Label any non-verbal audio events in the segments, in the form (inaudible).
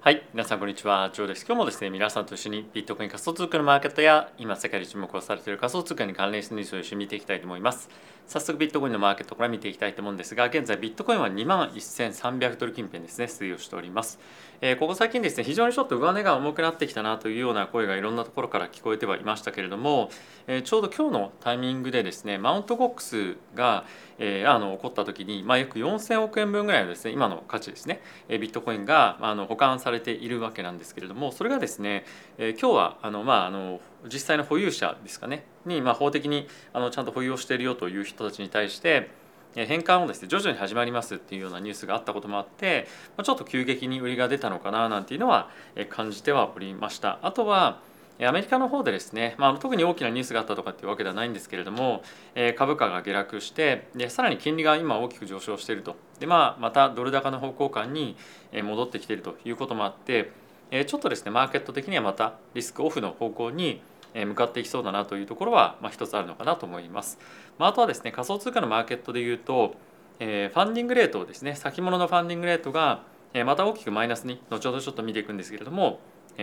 はい皆さんこんにちは。ジョーです。今日もですね皆さんと一緒にビットコイン仮想通貨のマーケットや今世界で注目をされている仮想通貨に関連したニュースを一緒に見ていきたいと思います。早速ビットコインのマーケットから見ていきたいと思うんですが現在ビットコインは2万1300ドル近辺ですね推移をしております。えー、ここ最近ですね非常にちょっと上値が重くなってきたなというような声がいろんなところから聞こえてはいましたけれども、えー、ちょうど今日のタイミングでですねマウントボックスが、えー、あの起こった時に、まあ、約4000億円分ぐらいのですね今の価値ですね、えビットコインがあの保管されているわけなんですけれどもそれがですね、え今日はあの、まあ、あの実際の保有者ですかねに、まあ、法的にあのちゃんと保有をしているよという人たちに対して返還をですね徐々に始まりますっていうようなニュースがあったこともあってちょっと急激に売りが出たのかななんていうのは感じてはおりました。あとはアメリカの方でですね、まあ、特に大きなニュースがあったとかっていうわけではないんですけれどもえ株価が下落してでさらに金利が今大きく上昇しているとで、まあ、またドル高の方向感に戻ってきているということもあってえちょっとですねマーケット的にはまたリスクオフの方向に向かっていきそうだなというところは、まあ、一つあるのかなと思います。まあ、あとはですね仮想通貨のマーケットでいうと、えー、ファンディングレートですね先物のファンディングレートが、また大きくマイナスに後ほどちょっと見ていくんですけれども、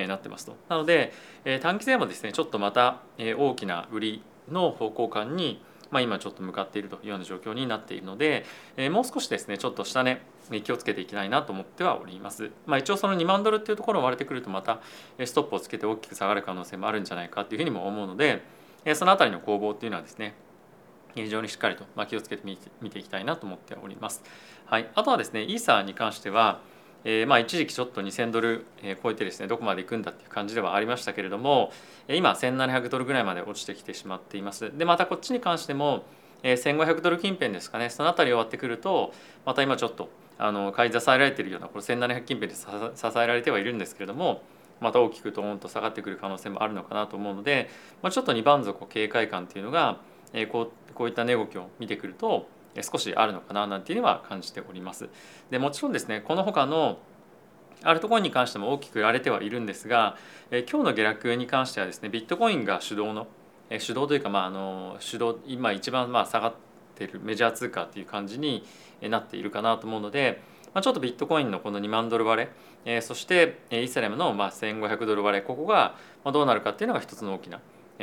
なってますと。なので、え、短期勢もですねちょっとまた、え、大きな売りの方向感にまあ、今ちょっと向かっているというような状況になっているので、え、もう少しですねちょっと下値気をつけていきたいなと思ってはおります。まあ、一応その2万ドルっていうところを割れてくるとまたストップをつけて大きく下がる可能性もあるんじゃないかというふうにも思うのでえその辺りの攻防っていうのはですね非常にしっかりと気をつけて見ていきたいなと思っております。はい、あとはですねイーサーに関してはえー、まあ一時期ちょっと2000ドル超えてですねどこまで行くんだっていう感じではありましたけれども今1700ドルぐらいまで落ちてきてしまっています。でまたこっちに関しても1500ドル近辺ですかねその辺り終わってくるとまた今ちょっとあの買い支えられているようなこれ1700近辺で支えられてはいるんですけれどもまた大きくドーンと下がってくる可能性もあるのかなと思うので、まあ、ちょっと2番底警戒感っていうのがこうこういった値動きを見てくると少しあるのかななんていうのは感じております。でもちろんですねこの他のアルトコインに関しても大きく売られてはいるんですが、え今日の下落に関してはですねビットコインが主導の、え主導というか、まあ、あの主導今一番まあ下がってるメジャー通貨っていう感じになっているかなと思うので、まあ、ちょっとビットコインのこの2万ドル割れ、えそしてイーサレムのまあ1500ドル割れここがどうなるかっていうのが一つの大きな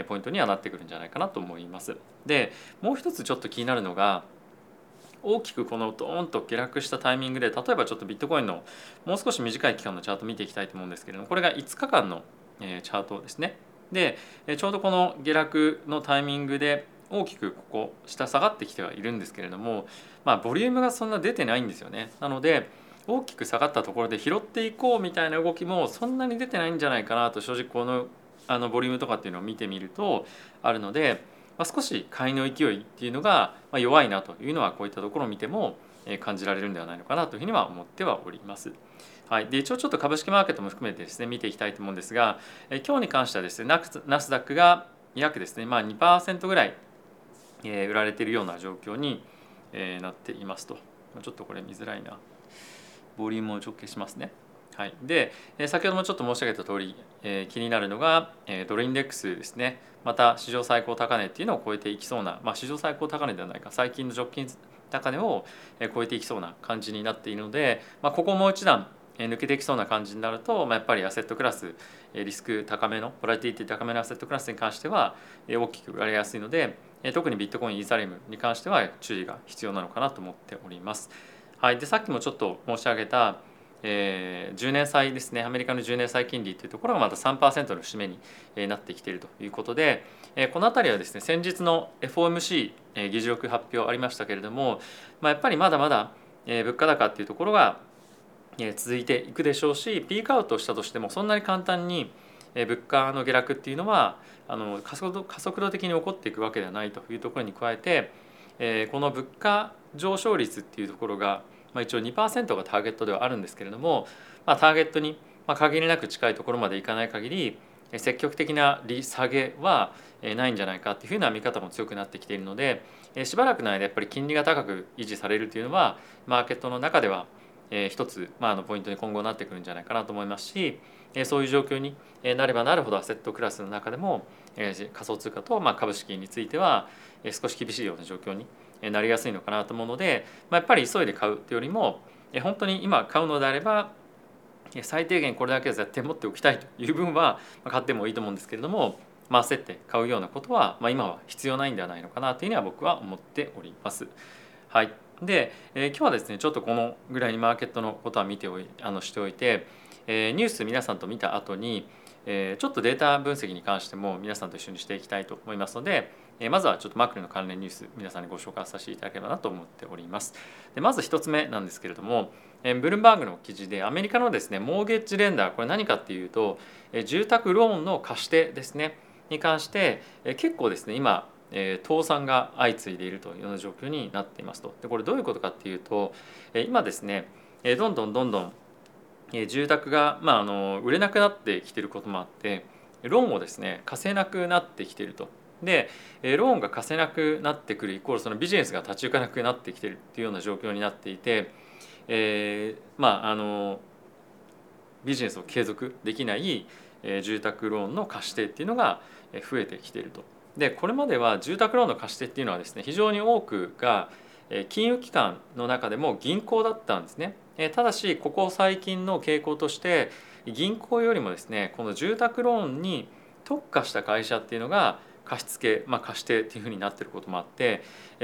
ポイントにはなってくるんじゃないかなと思います。でもう一つちょっと気になるのが大きくこのドーンと下落したタイミングで例えばちょっとビットコインのもう少し短い期間のチャート見ていきたいと思うんですけれどもこれが5日間のチャートですね。でちょうどこの下落のタイミングで大きくここ下下がってきてはいるんですけれどもまあボリュームがそんな出てないんですよね。なので大きく下がったところで拾っていこうみたいな動きもそんなに出てないんじゃないかなと正直このあのボリュームとかっていうのを見てみるとあるのでまあ、少し買いの勢いっていうのが弱いなというのはこういったところを見ても感じられるんではないのかなというふうには思ってはおります。はい、で一応ちょっと株式マーケットも含めてですね見ていきたいと思うんですが今日に関してはですねナスダックが約ですね、まあ、2%ぐらい売られているような状況になっていますとちょっとこれ見づらいなボリュームを直径しますね。はい、で先ほどもちょっと申し上げた通り、えー、気になるのが、えー、ドルインデックスですね。また史上最高高値っていうのを超えていきそうな、まあ、史上最高高値ではないか最近の直近高値を超えていきそうな感じになっているので、まあ、ここもう一段抜けていきそうな感じになると、まあ、やっぱりアセットクラスリスク高めのボラティティ高めのアセットクラスに関しては大きく売られやすいので特にビットコインイーサリムに関しては注意が必要なのかなと思っております。はい、でさっきもちょっと申し上げたえー、10年債ですね。アメリカの10年債金利というところがまた3%の節目になってきているということで、えー、この辺りはですね先日の FOMC、えー、議事録発表ありましたけれども、まあ、やっぱりまだまだ、えー、物価高っていうところが、えー、続いていくでしょうしピークアウトしたとしてもそんなに簡単に物価の下落っていうのはあの加速度加速度的に起こっていくわけではないというところに加えて、えー、この物価上昇率っていうところがまあ、一応2%がターゲットではあるんですけれども、まあ、ターゲットに限りなく近いところまでいかない限り積極的な利下げはないんじゃないかっていうふうな見方も強くなってきているのでしばらくの間やっぱり金利が高く維持されるというのはマーケットの中では一つ、まあ、のポイントに今後なってくるんじゃないかなと思いますしそういう状況になればなるほどアセットクラスの中でも仮想通貨とま株式については少し厳しいような状況になりやすいのかなと思うので、まあ、やっぱり急いで買うというよりも本当に今買うのであれば最低限これだけは絶対持っておきたいという分は買ってもいいと思うんですけれども、まあ、焦って買うようなことは、まあ、今は必要ないんではないのかなというふうには僕は思っております。はい、で、えー、今日はですねちょっとこのぐらいにマーケットのことは見ておいあのしておいて、えー、ニュース皆さんと見た後に、え、ちょっとデータ分析に関しても皆さんと一緒にしていきたいと思いますので、え、まずはちょっとマクロの関連ニュース皆さんにご紹介させていただければなと思っております。でまず1つ目なんですけれども、え、ブルームバーグの記事でアメリカのですねモーゲッジレンダーこれ何かっていうと、え、住宅ローンの貸し手ですねに関して、え、結構ですね今えー、倒産が相次いでいるというような状況になっていますと。でこれどういうことかっていうと、えー、今ですね、えー、どんどんどんどん住宅が、まあ、あの売れなくなってきてることもあってローンをですね貸せなくなってきてると。でローンが貸せなくなってくるイコールそのビジネスが立ち行かなくなってきてるっていうような状況になっていて、えー、まああのビジネスを継続できない住宅ローンの貸し手っていうのが増えてきていると。でこれまでは住宅ローンの貸し手っていうのはですね非常に多くが金融機関の中でも銀行だったんですね。ただしここ最近の傾向として銀行よりもですねこの住宅ローンに特化した会社っていうのが貸付、まあ、貸し手っていうふうになってることもあって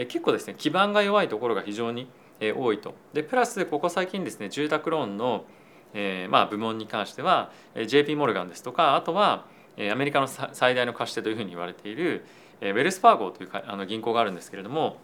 結構ですね基盤が弱いところが非常に多いと。でプラスここ最近ですね住宅ローンの、えー、まあ部門に関しては JP モルガンですとかあとはアメリカの最大の貸し手というふうに言われているウェルスパーゴというあの銀行があるんですけれども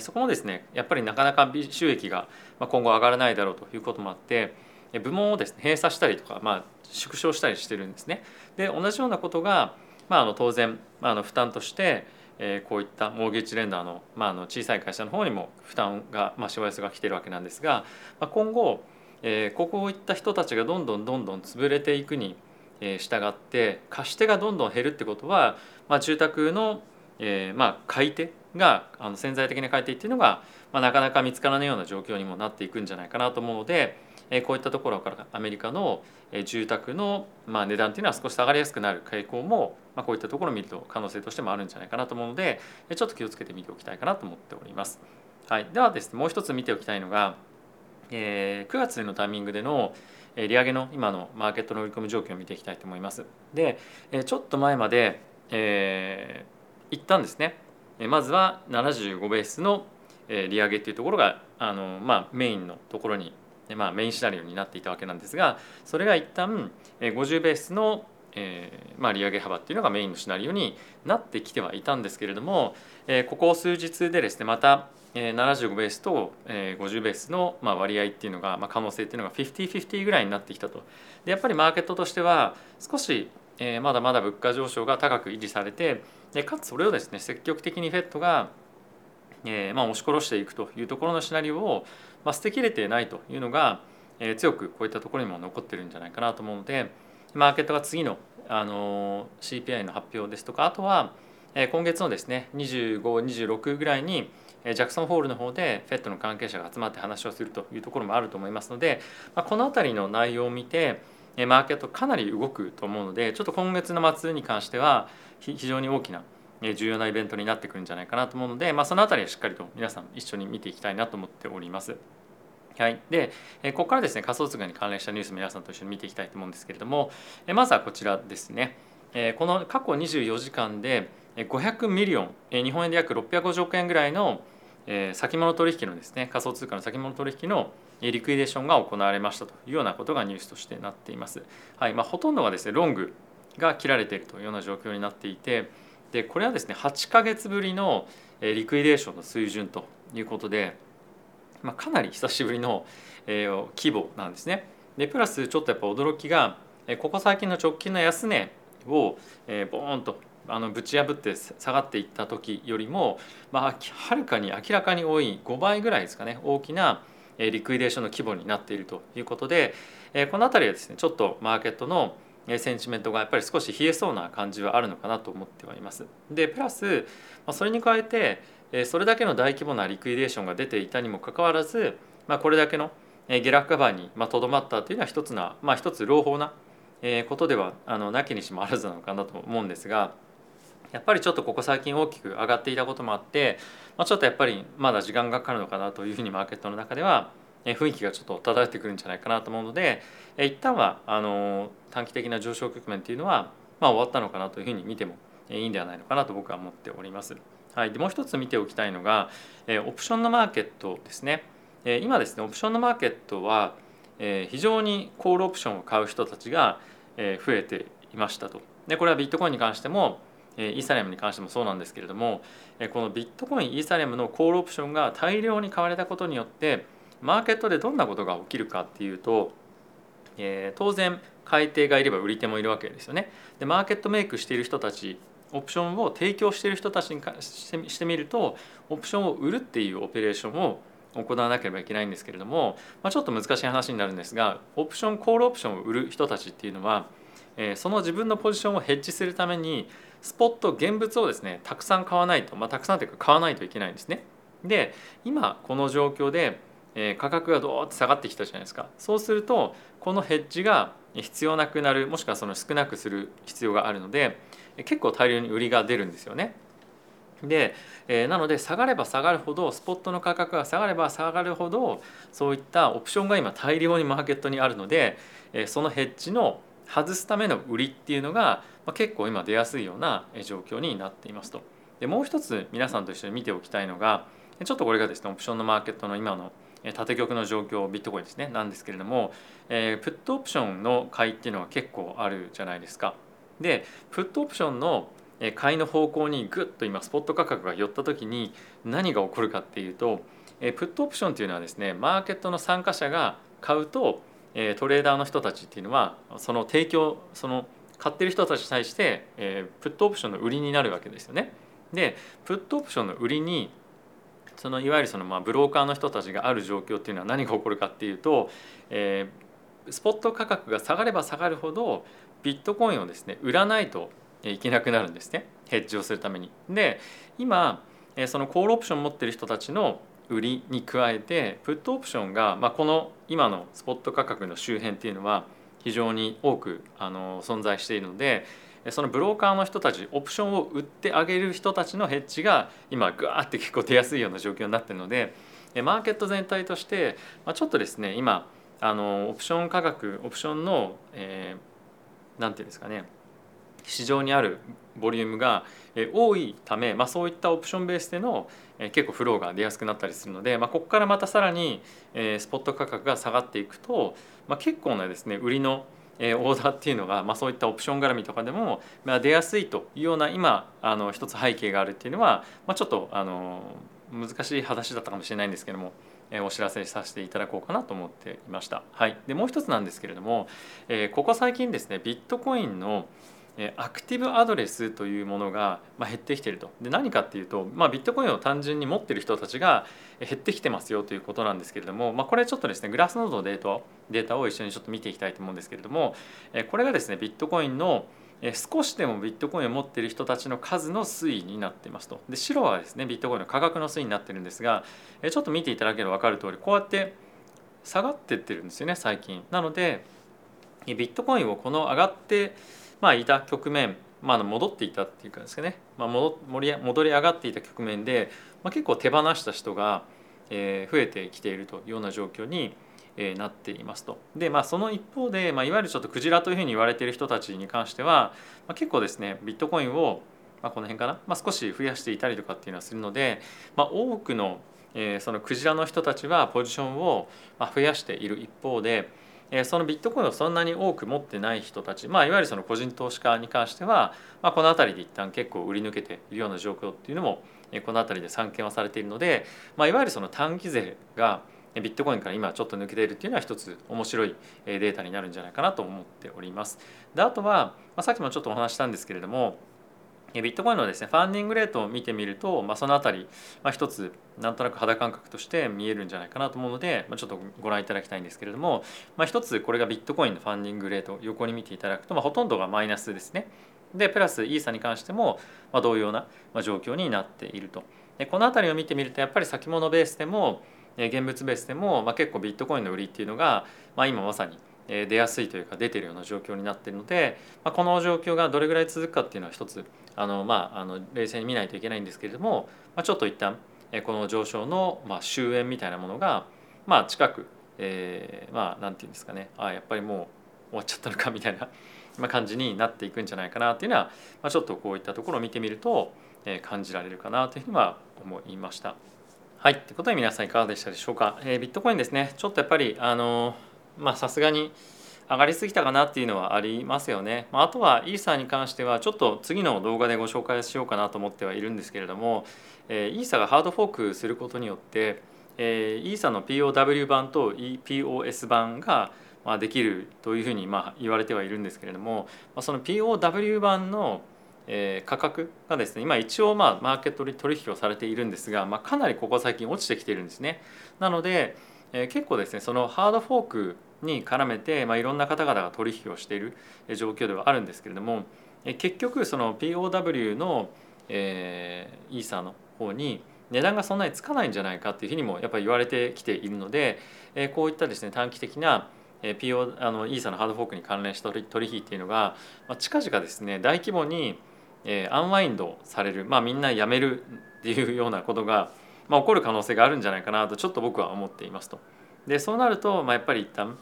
そこもですねやっぱりなかなか収益が今後上がらないだろうということもあって部門をですね閉鎖したりとか、まあ、縮小したりしてるんですね。で同じようなことが、まあ、あの当然、まあ、あの負担として、え、こういったモーゲージレンダーの,、まあ、あの小さい会社の方にも負担が、まあ、しわ寄せが来てるわけなんですが、まあ、今後、えー、ここいった人たちがどんどんどんどん潰れていくに従って貸し手がどんどん減るってことは、まあ、住宅の、えー、まあ買い手が潜在的な買いっていうのが、まあ、なかなか見つからないような状況にもなっていくんじゃないかなと思うので、え、こういったところからアメリカの住宅の、ま、値段っていうのは少し下がりやすくなる傾向も、まあ、こういったところを見ると可能性としてもあるんじゃないかなと思うのでちょっと気をつけて見ておきたいかなと思っております。はい、ではですねもう一つ見ておきたいのが、え、9月のタイミングでの利上げの今のマーケットの売り込み状況を見ていきたいと思います。でちょっと前まで、えー、一旦ですねまずは75ベースの利上げっていうところがあの、まあ、メインのところに、まあ、メインシナリオになっていたわけなんですがそれが一旦50ベースのえーまあ、利上げ幅っていうのがメインのシナリオになってきてはいたんですけれども、えー、ここ数日でですねまた75ベースと50ベースの割合っていうのが、まあ、可能性っていうのが50-50ぐらいになってきたと。でやっぱりマーケットとしては少しまだまだ物価上昇が高く維持されてでかつそれをですね積極的にフェットが、えーまあ、押し殺していくというところのシナリオを、まあ、捨てきれてないというのが、えー、強くこういったところにも残ってるんじゃないかなと思うのでマーケットが次のあの CPI の発表ですとかあとは今月のですね2526ぐらいにジャクソンホールの方で FED の関係者が集まって話をするというところもあると思いますので、まあ、この辺りの内容を見てマーケットかなり動くと思うのでちょっと今月の末に関しては非常に大きな重要なイベントになってくるんじゃないかなと思うので、まあ、その辺りはしっかりと皆さん一緒に見ていきたいなと思っております。はい、でここからですね仮想通貨に関連したニュース皆さんと一緒に見ていきたいと思うんですけれどもまずはこちらですねこの過去24時間で500 million 日本円で約650億円ぐらいのえ先物取引のですね仮想通貨の先物取引のリクイデーションが行われましたというようなことがニュースとしてなっています。はいまあ、ほとんどがですねロングが切られているというような状況になっていてでこれはですね8か月ぶりのリクイデーションの水準ということで、まあ、かなり久しぶりの規模なんですね。でプラスちょっとやっぱ驚きがここ最近の直近の安値をえボーンとあのぶち破って下がっていった時よりも、まあ、はるかに明らかに多い5倍ぐらいですかね大きなリクイデーションの規模になっているということでこの辺りはですねちょっとマーケットのセンチメントがやっぱり少し冷えそうな感じはあるのかなと思ってはいます。でプラスそれに加えてそれだけの大規模なリクイデーションが出ていたにもかかわらず、まあ、これだけの下落カバーにとどまったというのは一つな、まあ、一つ朗報なことではあのなきにしもあらずなのかなと思うんですがやっぱりちょっとここ最近大きく上がっていたこともあって、まあ、ちょっとやっぱりまだ時間がかかるのかなというふうにマーケットの中では雰囲気がちょっと漂ってくるんじゃないかなと思うので一旦はあの短期的な上昇局面っていうのは、まあ、終わったのかなというふうに見てもいいんではないのかなと僕は思っております。はい、でもう一つ見ておきたいのがオプションのマーケットですね。今ですねオプションのマーケットは非常にコールオプションを買う人たちが増えていましたと。でこれはビットコインに関してもイーサリアムに関してもそうなんですけれどもこのビットコインイーサリアムのコールオプションが大量に買われたことによってマーケットでどんなことが起きるかっていうと、え、当然買い手がいれば売り手もいるわけですよね。でマーケットメイクしている人たちオプションを提供している人たちにしてしてみるとオプションを売るっていうオペレーションを行わなければいけないんですけれども、まあ、ちょっと難しい話になるんですがオプションコールオプションを売る人たちっていうのは、えー、その自分のポジションをヘッジするためにスポット現物をですねたくさん買わないと、まあ、たくさんというか買わないといけないんですね。で今この状況でえ価格がどーって下がってきたじゃないですかそうするとこのヘッジが必要なくなるもしくはその少なくする必要があるので結構大量に売りが出るんですよね。で、えー、なので下がれば下がるほどスポットの価格が下がれば下がるほどそういったオプションが今大量にマーケットにあるので、えー、そのヘッジの外すための売りっていうのが、まあ、結構今出やすいような状況になっていますと。でもう一つ皆さんと一緒に見ておきたいのがちょっとこれがですねオプションのマーケットの今の縦玉の状況ビットコインですねなんですけれども、えー、プットオプションの買いっていうのは結構あるじゃないですか。でプットオプションの買いの方向にグッと今スポット価格が寄った時に何が起こるかっていうとプットオプションっていうのはですねマーケットの参加者が買うとトレーダーの人たちっていうのはその提供その買ってる人たちに対してプットオプションの売りになるわけですよね。でプットオプションの売りにそのいわゆるそのまあブローカーの人たちがある状況っていうのは何が起こるかっていうと、えー、スポット価格が下がれば下がるほどビットコインをですね売らないといけなくなるんですねヘッジをするために。で今そのコールオプション持ってる人たちの売りに加えてプットオプションが、まあ、この今のスポット価格の周辺っていうのは非常に多くあの存在しているのでそのブローカーの人たちオプションを売ってあげる人たちのヘッジが今グワーって結構出やすいような状況になってるのでマーケット全体としてまあちょっとですね今あのオプション価格オプションの何、えー、て言うんですかね市場にあるボリュームが多いため、まあ、そういったオプションベースでの結構フローが出やすくなったりするので、まあ、ここからまたさらにスポット価格が下がっていくと、まあ、結構なですね売りのオーダーっていうのが、まあ、そういったオプション絡みとかでも、ま、出やすいというような今あの一つ背景があるっていうのは、まあ、ちょっとあの難しい話だったかもしれないんですけども、お知らせさせていただこうかなと思っていました。はい、でもう一つなんですけれども、えここ最近ですねビットコインのアクティブアドレスというものが減ってきていると。で何かっていうと、まあ、ビットコインを単純に持ってる人たちが減ってきてますよということなんですけれども、まあ、これちょっとですねグラスノードのデータデータを一緒にちょっと見ていきたいと思うんですけれどもこれがですねビットコインの少しでもビットコインを持っている人たちの数の推移になっていますと。で白はですねビットコインの価格の推移になってるんですがちょっと見ていただければ分かる通りこうやって下がってってるんですよね最近。なのでビットコインをこの上がってまあいた局面、まあ、戻っていたっていうかですね、まあ、戻り戻り上がっていた局面で、まあ、結構手放した人が、えー、増えてきているというような状況に、えー、なっていますと。でまあその一方で、まあ、いわゆるちょっとクジラというふうに言われている人たちに関しては、まあ、結構ですねビットコインを、まあ、この辺かな、まあ、少し増やしていたりとかっていうのはするので、まあ、多くの、えー、そのクジラの人たちはポジションを増やしている一方でそのビットコインをそんなに多く持ってない人たち、まあ、いわゆるその個人投資家に関しては、まあ、この辺りで一旦結構売り抜けているような状況っていうのもこの辺りで散見はされているので、まあ、いわゆるその短期税がビットコインから今ちょっと抜けているっていうのは一つ面白いデータになるんじゃないかなと思っております。であとは、まあ、さっきもちょっとお話したんですけれどもビットコインのですねファンディングレートを見てみると、まあ、その辺り、まあ、一つなんとなく肌感覚として見えるんじゃないかなと思うので、まあ、ちょっとご覧いただきたいんですけれども、まあ、一つこれがビットコインのファンディングレート横に見ていただくと、まあ、ほとんどがマイナスですね。でプラスイーサに関しても、まあ、同様な状況になっていると。でこの辺りを見てみるとやっぱり先物ベースでも現物ベースでも、まあ、結構ビットコインの売りっていうのが、まあ、今まさに出やすいというか出てるような状況になっているので、まあ、この状況がどれぐらい続くかっていうのは一つあの、まあ、あの冷静に見ないといけないんですけれども、まあ、ちょっと一旦この上昇の、まあ、終焉みたいなものが、まあ、近くえー、まあ何て言うんですかねあやっぱりもう終わっちゃったのかみたいな (laughs) 感じになっていくんじゃないかなっていうのは、まあ、ちょっとこういったところを見てみると、感じられるかなというふうには思いました。はい、ということで皆さんいかがでしたでしょうか。えー、ビットコインですねちょっとやっぱりあのまあさすがに上がりすぎたかなっていうのはありますよね。まあ、あとはイーサーに関してはちょっと次の動画でご紹介しようかなと思ってはいるんですけれども、えー、イーサがハードフォークすることによって、えー、イーサの POW 版と EPOS 版がまできるというふうにまあ言われてはいるんですけれども、まあ、その POW 版のえ価格がですね今一応まあマーケットで取引をされているんですが、まあ、かなりここ最近落ちてきているんですね。なので、え結構ですねそのハードフォークに絡めて、まあ、いろんな方々が取引をしている状況ではあるんですけれどもえ結局その POW の、えー、イーサーの方に値段がそんなにつかないんじゃないかっていうふうにもやっぱり言われてきているので、えこういったですね短期的な PO あのイーサのハードフォークに関連した取引っていうのが、まあ、近々ですね大規模に、アンワインドされる、まあ、みんな辞めるっていうようなことが、まあ、起こる可能性があるんじゃないかなとちょっと僕は思っていますと。でそうなると、まあ、やっぱり一旦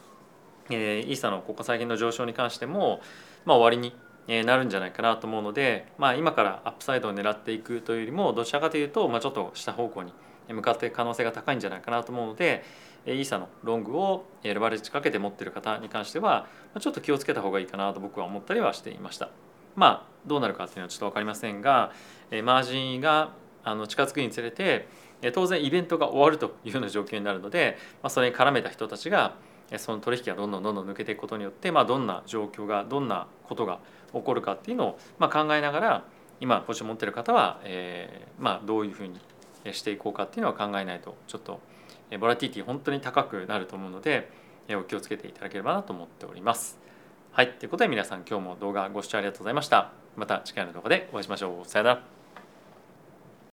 えー、イーサのここ最近の上昇に関しても、まあ、終わりになるんじゃないかなと思うので、まあ、今からアップサイドを狙っていくというよりもどちらかというと、まあ、ちょっと下方向に向かっていく可能性が高いんじゃないかなと思うのでイーサのロングをレバレッジかけて持っている方に関してはちょっと気をつけた方がいいかなと僕は思ったりはしていました。まあどうなるかっていうのはちょっと分かりませんがマージンがあの近づくにつれて当然イベントが終わるというような状況になるので、まあ、それに絡めた人たちがその取引がどんどんどんどん抜けていくことによって、まあ、どんな状況がどんなことが起こるかっていうのを、まあ、考えながら今ポジション持ってる方は、えーまあ、どういうふうにしていこうかっていうのは考えないとちょっとボラティティ本当に高くなると思うのでお気をつけていただければなと思っております。はい、ということで皆さん今日も動画ご視聴ありがとうございました。また次回の動画でお会いしましょう。さよなら。